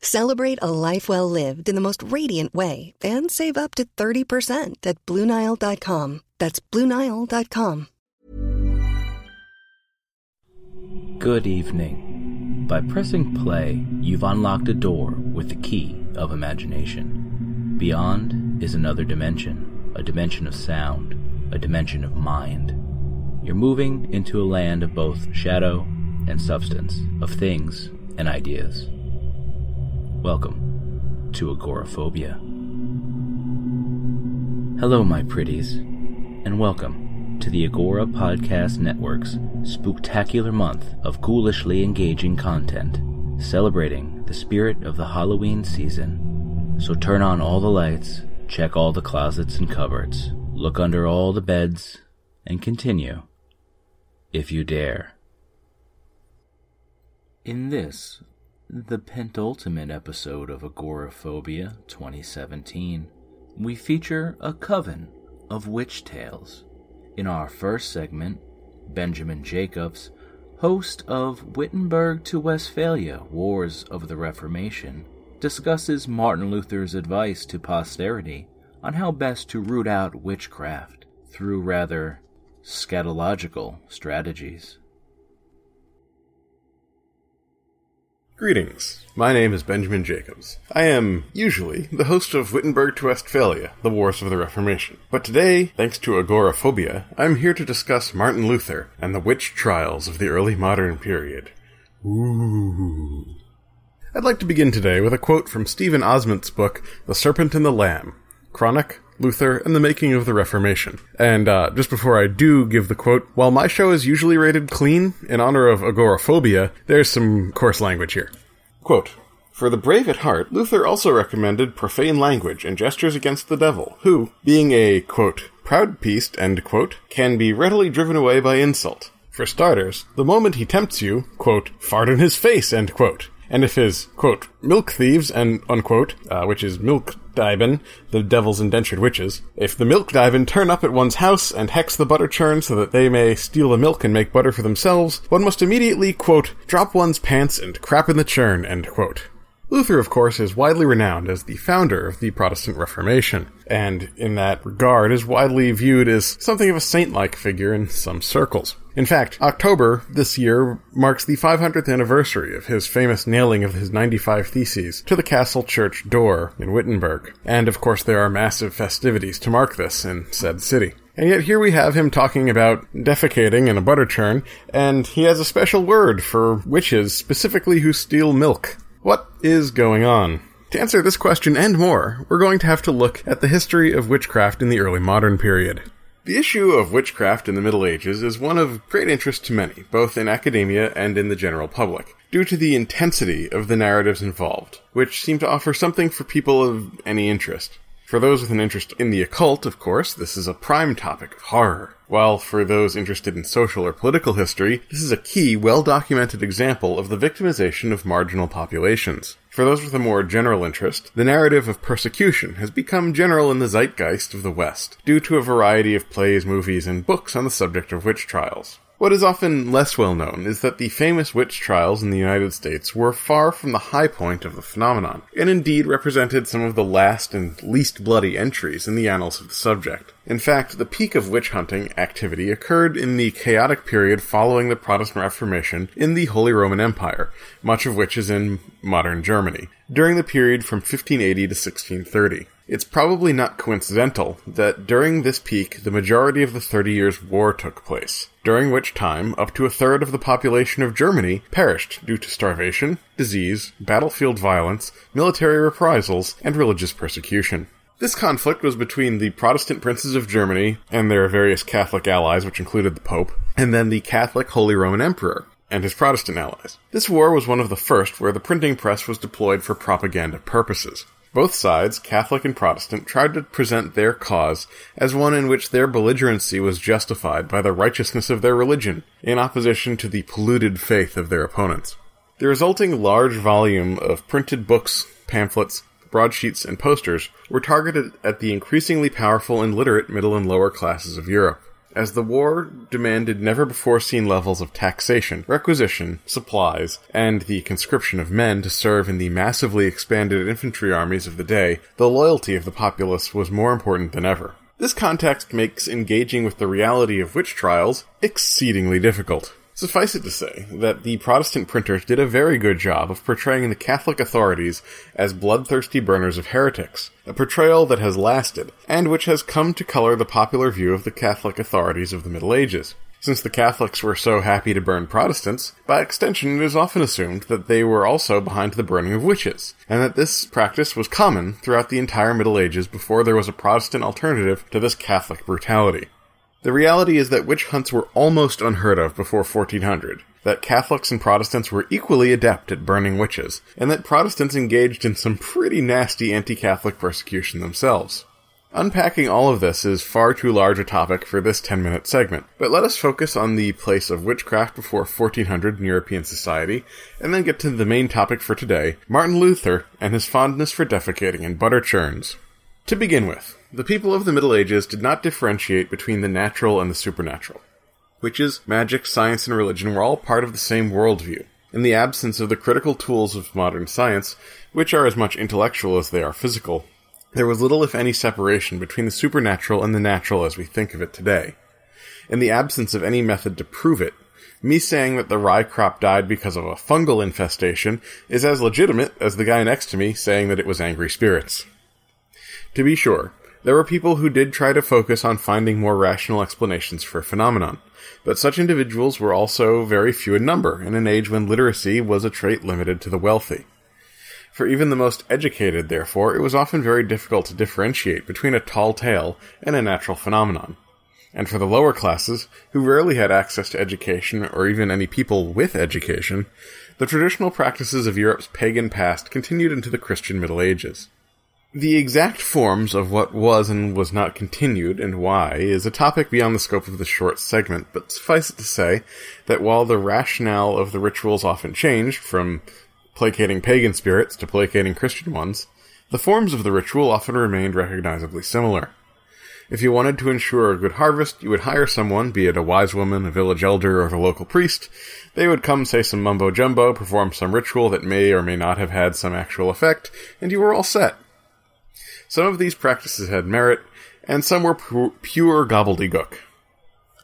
Celebrate a life well lived in the most radiant way and save up to 30% at BlueNile.com. That's BlueNile.com. Good evening. By pressing play, you've unlocked a door with the key of imagination. Beyond is another dimension, a dimension of sound, a dimension of mind. You're moving into a land of both shadow and substance, of things and ideas. Welcome to Agoraphobia. Hello, my pretties, and welcome to the Agora Podcast Network's spooktacular month of ghoulishly engaging content, celebrating the spirit of the Halloween season. So turn on all the lights, check all the closets and cupboards, look under all the beds, and continue, if you dare. In this, the penultimate episode of Agoraphobia 2017, we feature a coven of witch tales. In our first segment, Benjamin Jacobs, host of Wittenberg to Westphalia Wars of the Reformation, discusses Martin Luther's advice to posterity on how best to root out witchcraft through rather scatological strategies. Greetings. My name is Benjamin Jacobs. I am, usually, the host of Wittenberg to Westphalia, the Wars of the Reformation. But today, thanks to agoraphobia, I'm here to discuss Martin Luther and the witch trials of the early modern period. Ooh. I'd like to begin today with a quote from Steven Ozment's book, The Serpent and the Lamb, Cranach, Luther, and the Making of the Reformation. And uh, just before I do give the quote, while my show is usually rated clean in honor of agoraphobia, there's some coarse language here. Quote, for the brave at heart, Luther also recommended profane language and gestures against the devil, who, being a, quote, proud beast, end quote, can be readily driven away by insult. For starters, the moment he tempts you, quote, fart in his face, end quote. And if his, quote, milk thieves, and unquote, uh, which is milk diven, the devil's indentured witches, if the milk diven turn up at one's house and hex the butter churn so that they may steal the milk and make butter for themselves, one must immediately, quote, drop one's pants and crap in the churn, end quote. Luther, of course, is widely renowned as the founder of the Protestant Reformation, and in that regard is widely viewed as something of a saint-like figure in some circles. In fact, October this year marks the 500th anniversary of his famous nailing of his 95 Theses to the castle church door in Wittenberg. And of course there are massive festivities to mark this in said city. And yet here we have him talking about defecating in a butter churn, and he has a special word for witches specifically who steal milk. What is going on? To answer this question and more, we're going to have to look at the history of witchcraft in the early modern period. The issue of witchcraft in the Middle Ages is one of great interest to many, both in academia and in the general public, due to the intensity of the narratives involved, which seem to offer something for people of any interest. For those with an interest in the occult, of course, this is a prime topic of horror. While for those interested in social or political history, this is a key, well-documented example of the victimization of marginal populations. For those with a more general interest, the narrative of persecution has become general in the zeitgeist of the West, due to a variety of plays, movies, and books on the subject of witch trials. What is often less well known is that the famous witch trials in the United States were far from the high point of the phenomenon, and indeed represented some of the last and least bloody entries in the annals of the subject. In fact, the peak of witch hunting activity occurred in the chaotic period following the Protestant Reformation in the Holy Roman Empire, much of which is in modern Germany, during the period from 1580 to 1630. It's probably not coincidental that during this peak the majority of the Thirty Years' War took place, during which time up to a third of the population of Germany perished due to starvation, disease, battlefield violence, military reprisals, and religious persecution. This conflict was between the Protestant princes of Germany and their various Catholic allies, which included the Pope, and then the Catholic Holy Roman Emperor and his Protestant allies. This war was one of the first where the printing press was deployed for propaganda purposes. Both sides, Catholic and Protestant, tried to present their cause as one in which their belligerency was justified by the righteousness of their religion, in opposition to the polluted faith of their opponents. The resulting large volume of printed books, pamphlets, broadsheets, and posters were targeted at the increasingly powerful and literate middle and lower classes of Europe as the war demanded never before seen levels of taxation, requisition, supplies, and the conscription of men to serve in the massively expanded infantry armies of the day, the loyalty of the populace was more important than ever. This context makes engaging with the reality of witch trials exceedingly difficult. Suffice it to say that the Protestant printers did a very good job of portraying the Catholic authorities as bloodthirsty burners of heretics, a portrayal that has lasted, and which has come to color the popular view of the Catholic authorities of the Middle Ages. Since the Catholics were so happy to burn Protestants, by extension it is often assumed that they were also behind the burning of witches, and that this practice was common throughout the entire Middle Ages before there was a Protestant alternative to this Catholic brutality. The reality is that witch hunts were almost unheard of before 1400, that Catholics and Protestants were equally adept at burning witches, and that Protestants engaged in some pretty nasty anti-Catholic persecution themselves. Unpacking all of this is far too large a topic for this 10 minute segment, but let us focus on the place of witchcraft before 1400 in European society, and then get to the main topic for today Martin Luther and his fondness for defecating in butter churns. To begin with, the people of the Middle Ages did not differentiate between the natural and the supernatural. Witches, magic, science, and religion were all part of the same worldview. In the absence of the critical tools of modern science, which are as much intellectual as they are physical, there was little if any separation between the supernatural and the natural as we think of it today. In the absence of any method to prove it, me saying that the rye crop died because of a fungal infestation is as legitimate as the guy next to me saying that it was angry spirits. To be sure, there were people who did try to focus on finding more rational explanations for a phenomenon, but such individuals were also very few in number in an age when literacy was a trait limited to the wealthy. For even the most educated, therefore, it was often very difficult to differentiate between a tall tale and a natural phenomenon. And for the lower classes, who rarely had access to education or even any people with education, the traditional practices of Europe's pagan past continued into the Christian Middle Ages. The exact forms of what was and was not continued and why is a topic beyond the scope of this short segment, but suffice it to say that while the rationale of the rituals often changed from placating pagan spirits to placating Christian ones, the forms of the ritual often remained recognizably similar. If you wanted to ensure a good harvest, you would hire someone, be it a wise woman, a village elder, or the local priest. They would come say some mumbo jumbo, perform some ritual that may or may not have had some actual effect, and you were all set. Some of these practices had merit, and some were pu- pure gobbledygook.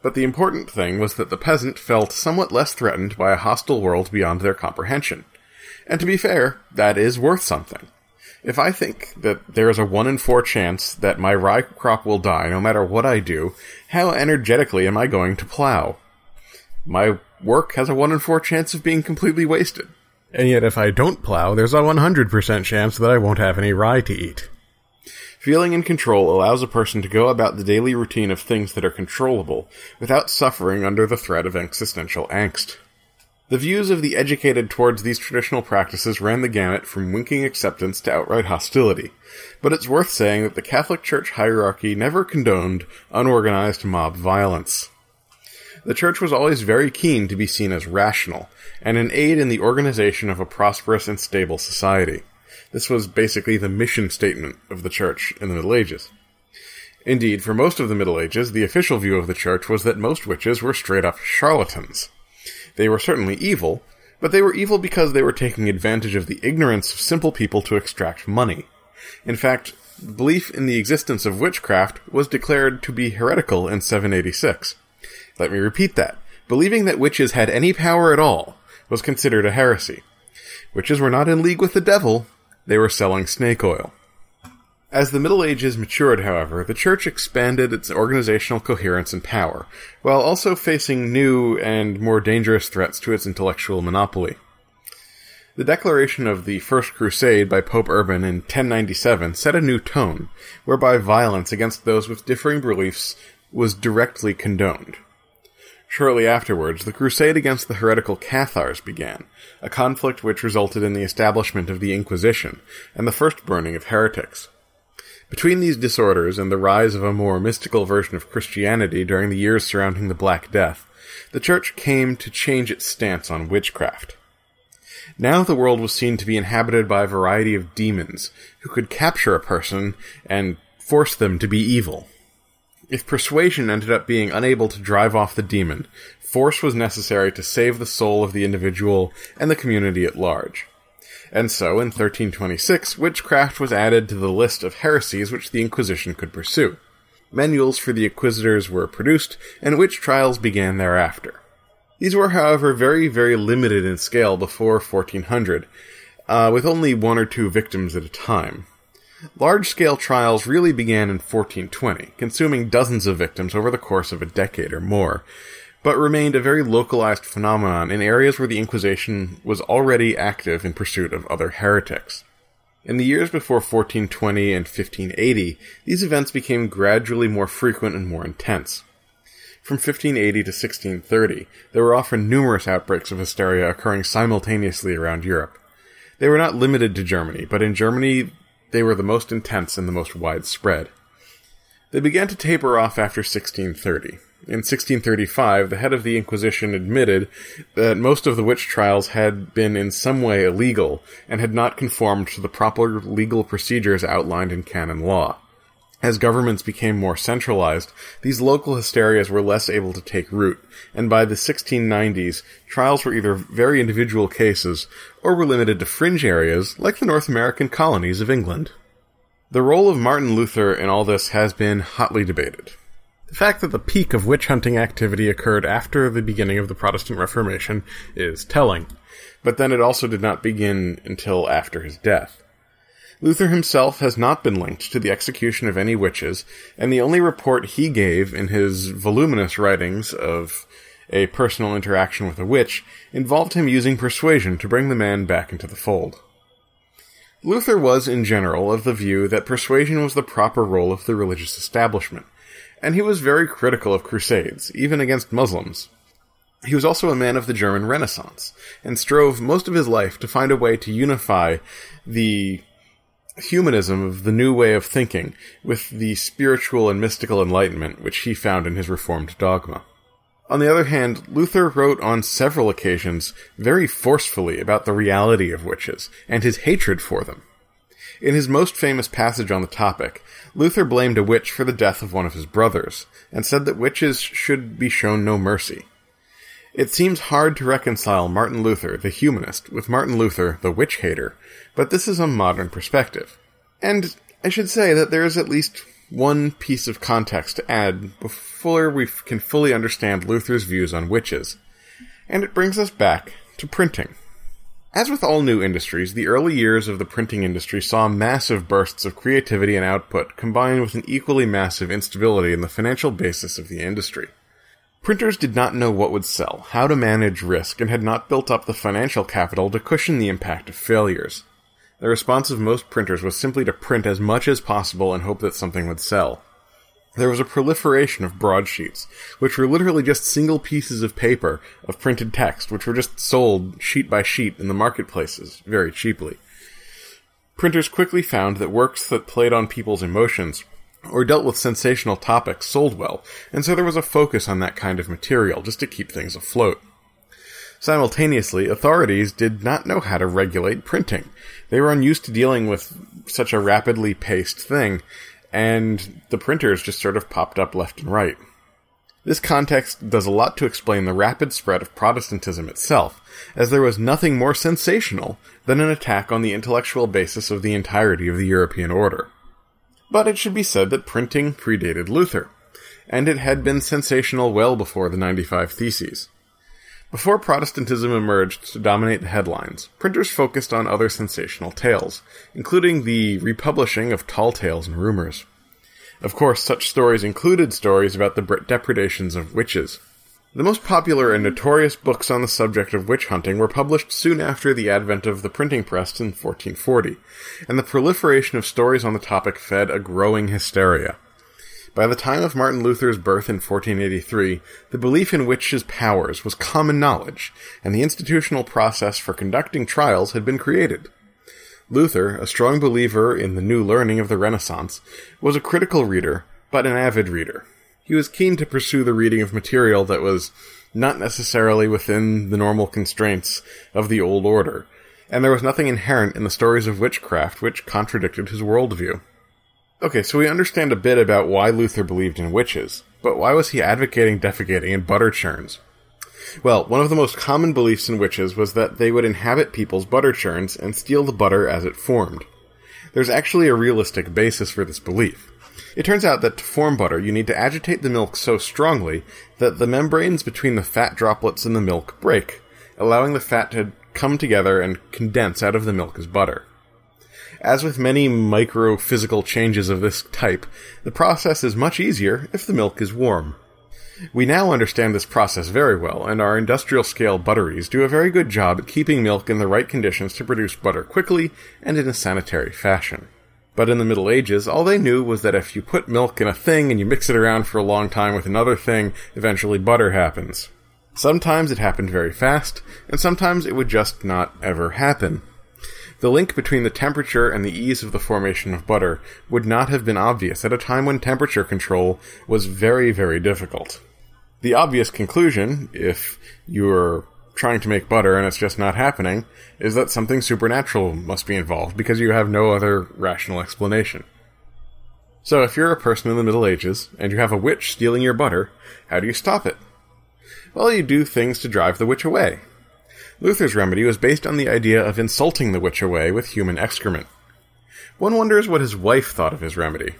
But the important thing was that the peasant felt somewhat less threatened by a hostile world beyond their comprehension. And to be fair, that is worth something. If I think that there is a one in four chance that my rye crop will die no matter what I do, how energetically am I going to plow? My work has a one in four chance of being completely wasted. And yet if I don't plow, there's a 100% chance that I won't have any rye to eat. Feeling in control allows a person to go about the daily routine of things that are controllable without suffering under the threat of existential angst. The views of the educated towards these traditional practices ran the gamut from winking acceptance to outright hostility, but it's worth saying that the Catholic Church hierarchy never condoned unorganized mob violence. The Church was always very keen to be seen as rational, and an aid in the organization of a prosperous and stable society. This was basically the mission statement of the Church in the Middle Ages. Indeed, for most of the Middle Ages, the official view of the Church was that most witches were straight up charlatans. They were certainly evil, but they were evil because they were taking advantage of the ignorance of simple people to extract money. In fact, belief in the existence of witchcraft was declared to be heretical in 786. Let me repeat that. Believing that witches had any power at all was considered a heresy. Witches were not in league with the devil, they were selling snake oil. As the Middle Ages matured, however, the Church expanded its organizational coherence and power, while also facing new and more dangerous threats to its intellectual monopoly. The declaration of the First Crusade by Pope Urban in 1097 set a new tone, whereby violence against those with differing beliefs was directly condoned. Shortly afterwards, the crusade against the heretical Cathars began, a conflict which resulted in the establishment of the Inquisition and the first burning of heretics. Between these disorders and the rise of a more mystical version of Christianity during the years surrounding the Black Death, the Church came to change its stance on witchcraft. Now the world was seen to be inhabited by a variety of demons who could capture a person and force them to be evil. If persuasion ended up being unable to drive off the demon, force was necessary to save the soul of the individual and the community at large. And so, in 1326, witchcraft was added to the list of heresies which the Inquisition could pursue. Manuals for the inquisitors were produced, and witch trials began thereafter. These were, however, very, very limited in scale before 1400, uh, with only one or two victims at a time. Large scale trials really began in 1420, consuming dozens of victims over the course of a decade or more, but remained a very localized phenomenon in areas where the Inquisition was already active in pursuit of other heretics. In the years before 1420 and 1580, these events became gradually more frequent and more intense. From 1580 to 1630, there were often numerous outbreaks of hysteria occurring simultaneously around Europe. They were not limited to Germany, but in Germany they were the most intense and the most widespread. They began to taper off after 1630. In 1635, the head of the Inquisition admitted that most of the witch trials had been in some way illegal and had not conformed to the proper legal procedures outlined in canon law. As governments became more centralized, these local hysterias were less able to take root, and by the 1690s, trials were either very individual cases or were limited to fringe areas like the North American colonies of England. The role of Martin Luther in all this has been hotly debated. The fact that the peak of witch hunting activity occurred after the beginning of the Protestant Reformation is telling, but then it also did not begin until after his death. Luther himself has not been linked to the execution of any witches, and the only report he gave in his voluminous writings of a personal interaction with a witch involved him using persuasion to bring the man back into the fold. Luther was, in general, of the view that persuasion was the proper role of the religious establishment, and he was very critical of crusades, even against Muslims. He was also a man of the German Renaissance, and strove most of his life to find a way to unify the humanism of the new way of thinking with the spiritual and mystical enlightenment which he found in his Reformed dogma. On the other hand, Luther wrote on several occasions very forcefully about the reality of witches and his hatred for them. In his most famous passage on the topic, Luther blamed a witch for the death of one of his brothers, and said that witches should be shown no mercy. It seems hard to reconcile Martin Luther, the humanist, with Martin Luther, the witch hater, but this is a modern perspective. And I should say that there is at least one piece of context to add before we can fully understand Luther's views on witches. And it brings us back to printing. As with all new industries, the early years of the printing industry saw massive bursts of creativity and output combined with an equally massive instability in the financial basis of the industry. Printers did not know what would sell, how to manage risk, and had not built up the financial capital to cushion the impact of failures. The response of most printers was simply to print as much as possible and hope that something would sell. There was a proliferation of broadsheets, which were literally just single pieces of paper of printed text, which were just sold sheet by sheet in the marketplaces very cheaply. Printers quickly found that works that played on people's emotions or dealt with sensational topics sold well, and so there was a focus on that kind of material just to keep things afloat. Simultaneously, authorities did not know how to regulate printing. They were unused to dealing with such a rapidly paced thing, and the printers just sort of popped up left and right. This context does a lot to explain the rapid spread of Protestantism itself, as there was nothing more sensational than an attack on the intellectual basis of the entirety of the European order. But it should be said that printing predated Luther, and it had been sensational well before the 95 Theses. Before Protestantism emerged to dominate the headlines, printers focused on other sensational tales, including the republishing of tall tales and rumors. Of course, such stories included stories about the depredations of witches. The most popular and notorious books on the subject of witch hunting were published soon after the advent of the printing press in 1440, and the proliferation of stories on the topic fed a growing hysteria. By the time of Martin Luther's birth in 1483, the belief in witches' powers was common knowledge, and the institutional process for conducting trials had been created. Luther, a strong believer in the new learning of the Renaissance, was a critical reader, but an avid reader. He was keen to pursue the reading of material that was not necessarily within the normal constraints of the old order, and there was nothing inherent in the stories of witchcraft which contradicted his worldview. Okay, so we understand a bit about why Luther believed in witches, but why was he advocating defecating in butter churns? Well, one of the most common beliefs in witches was that they would inhabit people's butter churns and steal the butter as it formed. There's actually a realistic basis for this belief. It turns out that to form butter, you need to agitate the milk so strongly that the membranes between the fat droplets in the milk break, allowing the fat to come together and condense out of the milk as butter. As with many microphysical changes of this type, the process is much easier if the milk is warm. We now understand this process very well, and our industrial scale butteries do a very good job at keeping milk in the right conditions to produce butter quickly and in a sanitary fashion. But in the Middle Ages, all they knew was that if you put milk in a thing and you mix it around for a long time with another thing, eventually butter happens. Sometimes it happened very fast, and sometimes it would just not ever happen. The link between the temperature and the ease of the formation of butter would not have been obvious at a time when temperature control was very, very difficult. The obvious conclusion, if you're trying to make butter and it's just not happening, is that something supernatural must be involved because you have no other rational explanation. So if you're a person in the Middle Ages and you have a witch stealing your butter, how do you stop it? Well, you do things to drive the witch away. Luther's remedy was based on the idea of insulting the witch away with human excrement. One wonders what his wife thought of his remedy.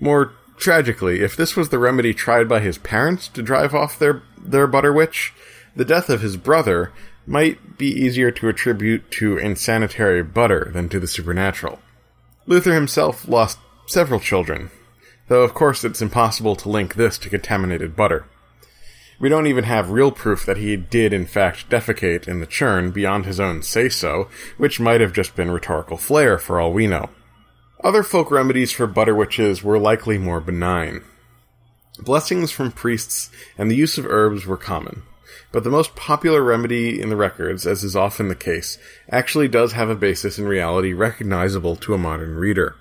More tragically, if this was the remedy tried by his parents to drive off their, their butter witch, the death of his brother might be easier to attribute to insanitary butter than to the supernatural. Luther himself lost several children, though of course it's impossible to link this to contaminated butter. We don't even have real proof that he did in fact defecate in the churn beyond his own say so, which might have just been rhetorical flair for all we know. Other folk remedies for butter witches were likely more benign. Blessings from priests and the use of herbs were common, but the most popular remedy in the records, as is often the case, actually does have a basis in reality recognizable to a modern reader.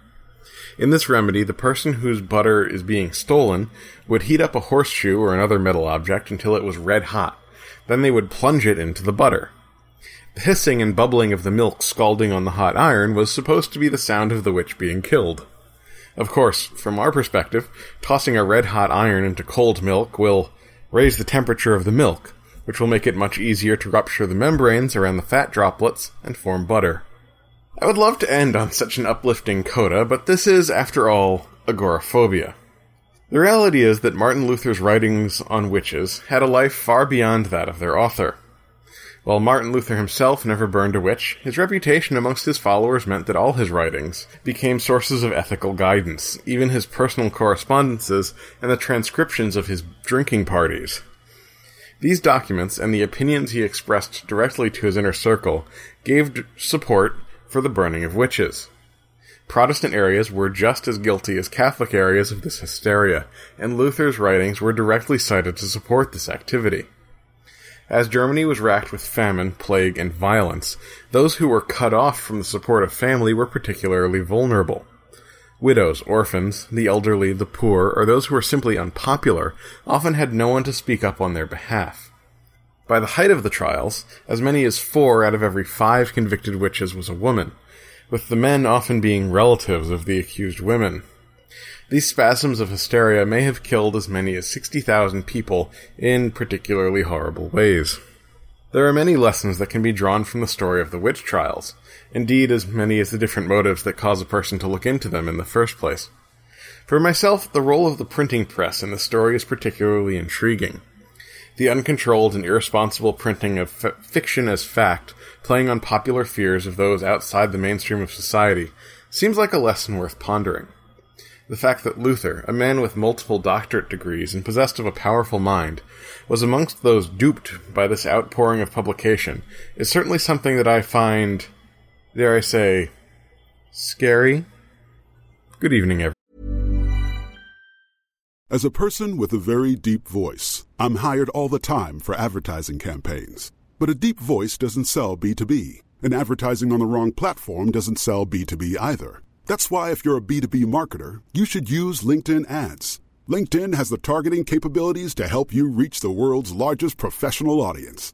In this remedy, the person whose butter is being stolen would heat up a horseshoe or another metal object until it was red hot. Then they would plunge it into the butter. The hissing and bubbling of the milk scalding on the hot iron was supposed to be the sound of the witch being killed. Of course, from our perspective, tossing a red hot iron into cold milk will raise the temperature of the milk, which will make it much easier to rupture the membranes around the fat droplets and form butter. I would love to end on such an uplifting coda, but this is, after all, agoraphobia. The reality is that Martin Luther's writings on witches had a life far beyond that of their author. While Martin Luther himself never burned a witch, his reputation amongst his followers meant that all his writings became sources of ethical guidance, even his personal correspondences and the transcriptions of his drinking parties. These documents and the opinions he expressed directly to his inner circle gave support for the burning of witches. Protestant areas were just as guilty as Catholic areas of this hysteria, and Luther's writings were directly cited to support this activity. As Germany was racked with famine, plague, and violence, those who were cut off from the support of family were particularly vulnerable. Widows, orphans, the elderly, the poor, or those who were simply unpopular often had no one to speak up on their behalf. By the height of the trials, as many as four out of every five convicted witches was a woman, with the men often being relatives of the accused women. These spasms of hysteria may have killed as many as 60,000 people in particularly horrible ways. There are many lessons that can be drawn from the story of the witch trials, indeed, as many as the different motives that cause a person to look into them in the first place. For myself, the role of the printing press in the story is particularly intriguing. The uncontrolled and irresponsible printing of f- fiction as fact, playing on popular fears of those outside the mainstream of society, seems like a lesson worth pondering. The fact that Luther, a man with multiple doctorate degrees and possessed of a powerful mind, was amongst those duped by this outpouring of publication is certainly something that I find, dare I say, scary. Good evening, everyone. As a person with a very deep voice, I'm hired all the time for advertising campaigns. But a deep voice doesn't sell B2B, and advertising on the wrong platform doesn't sell B2B either. That's why, if you're a B2B marketer, you should use LinkedIn ads. LinkedIn has the targeting capabilities to help you reach the world's largest professional audience.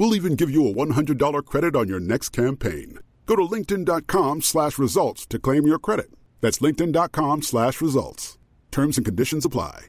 We'll even give you a $100 credit on your next campaign. Go to linkedin.com slash results to claim your credit. That's linkedin.com slash results. Terms and conditions apply.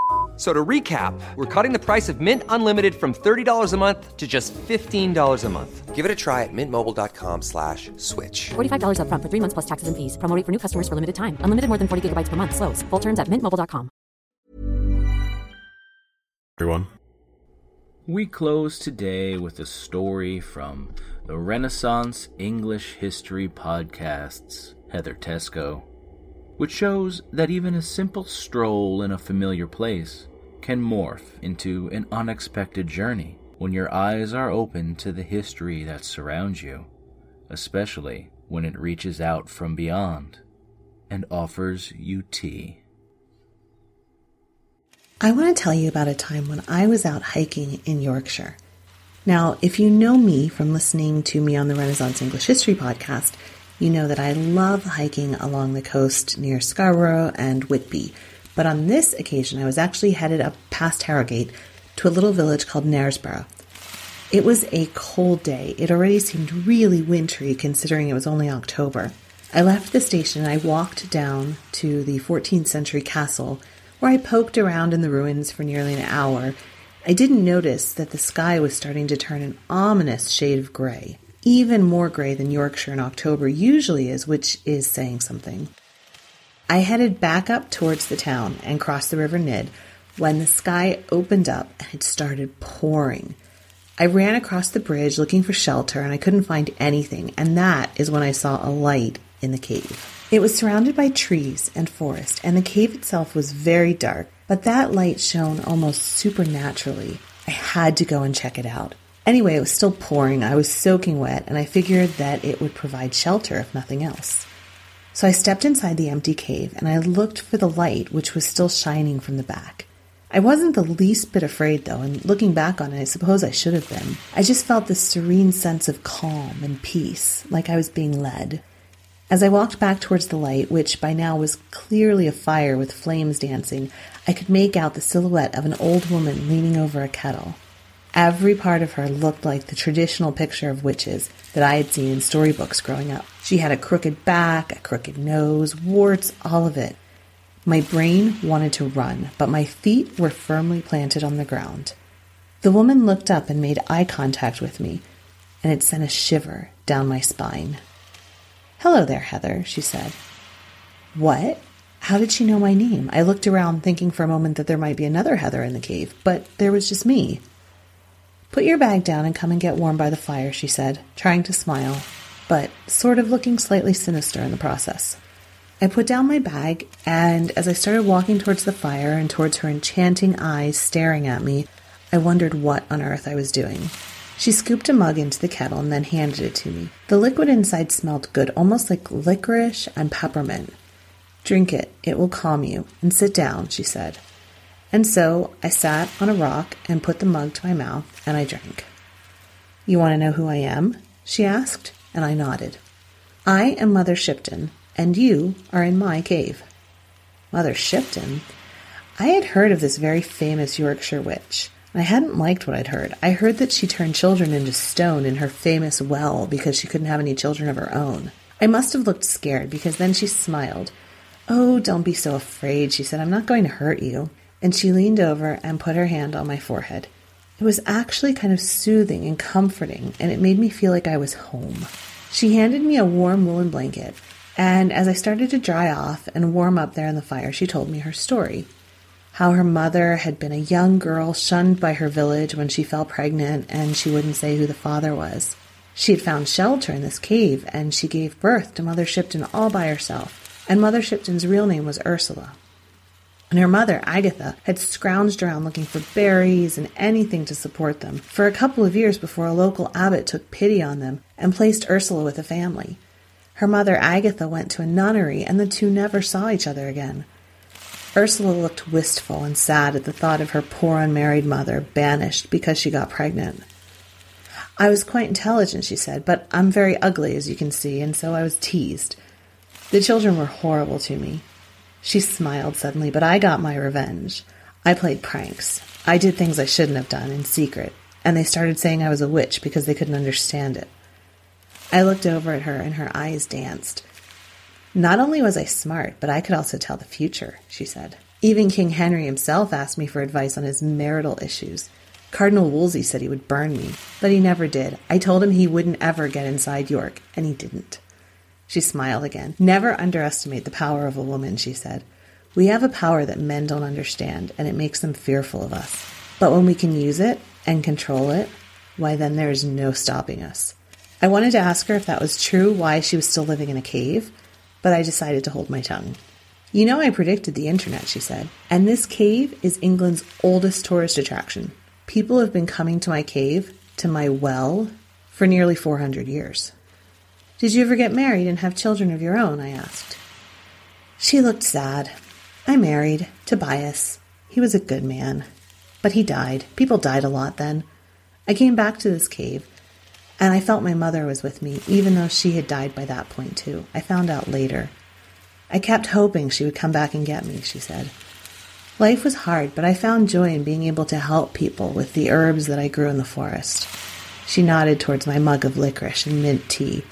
F- So to recap, we're cutting the price of Mint Unlimited from $30 a month to just $15 a month. Give it a try at mintmobile.com slash switch. $45 upfront for three months plus taxes and fees. Promo rate for new customers for limited time. Unlimited more than 40 gigabytes per month. Slows. Full terms at mintmobile.com. Everyone. We close today with a story from the Renaissance English History Podcast's Heather Teysko, which shows that even a simple stroll in a familiar place can morph into an unexpected journey when your eyes are open to the history that surrounds you, especially when it reaches out from beyond and offers you tea. I want to tell you about a time when I was out hiking in Yorkshire. Now, if you know me from listening to me on the Renaissance English History podcast, you know that I love hiking along the coast near Scarborough and Whitby. But on this occasion, I was actually headed up past Harrogate to a little village called Knaresborough. It was a cold day. It already seemed really wintry considering it was only October. I left the station and I walked down to the 14th century castle where I poked around in the ruins for nearly an hour. I didn't notice that the sky was starting to turn an ominous shade of gray, even more gray than Yorkshire in October usually is, which is saying something. I headed back up towards the town and crossed the River Nidd when the sky opened up and it started pouring. I ran across the bridge looking for shelter and I couldn't find anything, and that is when I saw a light in the cave. It was surrounded by trees and forest, and the cave itself was very dark, but that light shone almost supernaturally. I had to go and check it out. Anyway, it was still pouring, I was soaking wet, and I figured that it would provide shelter if nothing else. So I stepped inside the empty cave and I looked for the light, which was still shining from the back. I wasn't the least bit afraid, though, and looking back on it, I suppose I should have been. I just felt this serene sense of calm and peace, like I was being led. As I walked back towards the light, which by now was clearly a fire with flames dancing, I could make out the silhouette of an old woman leaning over a kettle. Every part of her looked like the traditional picture of witches that I had seen in storybooks growing up. She had a crooked back, a crooked nose, warts, all of it. My brain wanted to run, but my feet were firmly planted on the ground. The woman looked up and made eye contact with me, and it sent a shiver down my spine. Hello there, Heather, she said. What? How did she know my name? I looked around thinking for a moment that there might be another Heather in the cave, but there was just me. Put your bag down and come and get warm by the fire, she said, trying to smile, but sort of looking slightly sinister in the process. I put down my bag, and as I started walking towards the fire and towards her enchanting eyes staring at me, I wondered what on earth I was doing. She scooped a mug into the kettle and then handed it to me. The liquid inside smelled good, almost like licorice and peppermint. Drink it, it will calm you, and sit down, she said. And so I sat on a rock and put the mug to my mouth, and I drank. You want to know who I am? she asked, and I nodded. I am Mother Shipton, and you are in my cave. Mother Shipton? I had heard of this very famous Yorkshire witch. I hadn't liked what I'd heard. I heard that she turned children into stone in her famous well because she couldn't have any children of her own. I must have looked scared because then she smiled. Oh, don't be so afraid, she said. I'm not going to hurt you and she leaned over and put her hand on my forehead. It was actually kind of soothing and comforting, and it made me feel like I was home. She handed me a warm woolen blanket, and as I started to dry off and warm up there in the fire, she told me her story. How her mother had been a young girl shunned by her village when she fell pregnant and she wouldn't say who the father was. She had found shelter in this cave and she gave birth to Mother Shipton all by herself. And Mother Shipton's real name was Ursula and her mother, Agatha, had scrounged around looking for berries and anything to support them for a couple of years before a local abbot took pity on them and placed Ursula with a family. Her mother, Agatha, went to a nunnery, and the two never saw each other again. Ursula looked wistful and sad at the thought of her poor unmarried mother banished because she got pregnant. I was quite intelligent, she said, but I'm very ugly, as you can see, and so I was teased. The children were horrible to me. She smiled suddenly, but I got my revenge. I played pranks. I did things I shouldn't have done in secret, and they started saying I was a witch because they couldn't understand it. I looked over at her, and her eyes danced. Not only was I smart, but I could also tell the future, she said. Even King Henry himself asked me for advice on his marital issues. Cardinal Wolsey said he would burn me, but he never did. I told him he wouldn't ever get inside York, and he didn't. She smiled again. Never underestimate the power of a woman, she said. We have a power that men don't understand, and it makes them fearful of us. But when we can use it and control it, why then there is no stopping us. I wanted to ask her if that was true, why she was still living in a cave, but I decided to hold my tongue. You know, I predicted the internet, she said, and this cave is England's oldest tourist attraction. People have been coming to my cave, to my well, for nearly 400 years. Did you ever get married and have children of your own? I asked. She looked sad. I married Tobias. He was a good man. But he died. People died a lot then. I came back to this cave, and I felt my mother was with me, even though she had died by that point, too. I found out later. I kept hoping she would come back and get me, she said. Life was hard, but I found joy in being able to help people with the herbs that I grew in the forest. She nodded towards my mug of licorice and mint tea.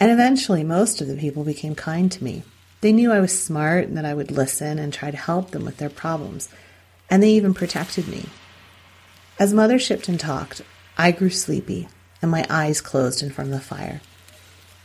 And eventually, most of the people became kind to me. They knew I was smart and that I would listen and try to help them with their problems, and they even protected me. As Mother Shipton talked, I grew sleepy, and my eyes closed in front of the fire.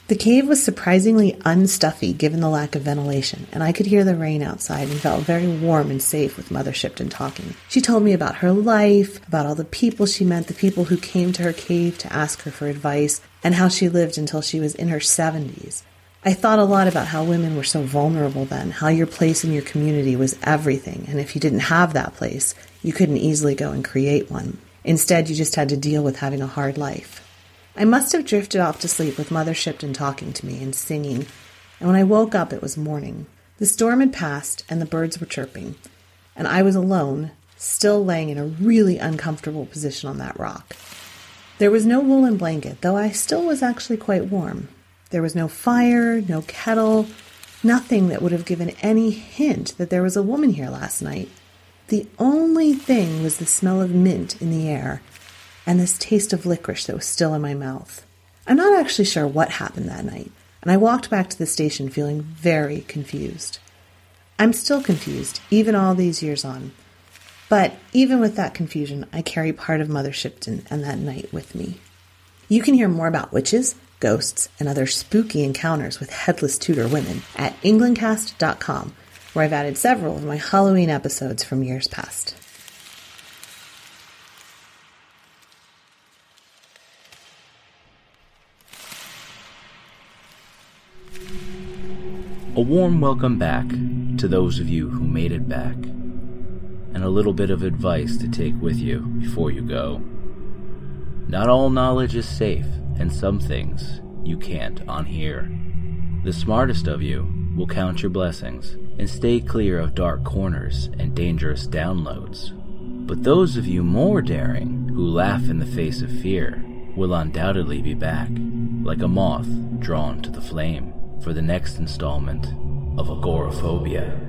The cave was surprisingly unstuffy given the lack of ventilation, and I could hear the rain outside and felt very warm and safe with Mother Shipton talking. She told me about her life, about all the people she met, the people who came to her cave to ask her for advice, and how she lived until she was in her 70s. I thought a lot about how women were so vulnerable then, how your place in your community was everything, and if you didn't have that place, you couldn't easily go and create one. Instead, you just had to deal with having a hard life. I must have drifted off to sleep with Mother Shipton talking to me and singing, and when I woke up it was morning. The storm had passed and the birds were chirping, and I was alone, still laying in a really uncomfortable position on that rock. There was no woolen blanket, though I still was actually quite warm. There was no fire, no kettle, nothing that would have given any hint that there was a woman here last night. The only thing was the smell of mint in the air and this taste of licorice that was still in my mouth. I'm not actually sure what happened that night, and I walked back to the station feeling very confused. I'm still confused, even all these years on. But even with that confusion, I carry part of Mother Shipton and that night with me. You can hear more about witches, ghosts, and other spooky encounters with headless Tudor women at englandcast.com, where I've added several of my Halloween episodes from years past. A warm welcome back to those of you who made it back, and a little bit of advice to take with you before you go. Not all knowledge is safe, and some things you can't unhear. The smartest of you will count your blessings and stay clear of dark corners and dangerous downloads. But those of you more daring who laugh in the face of fear will undoubtedly be back, like a moth drawn to the flame, for the next installment of Agoraphobia.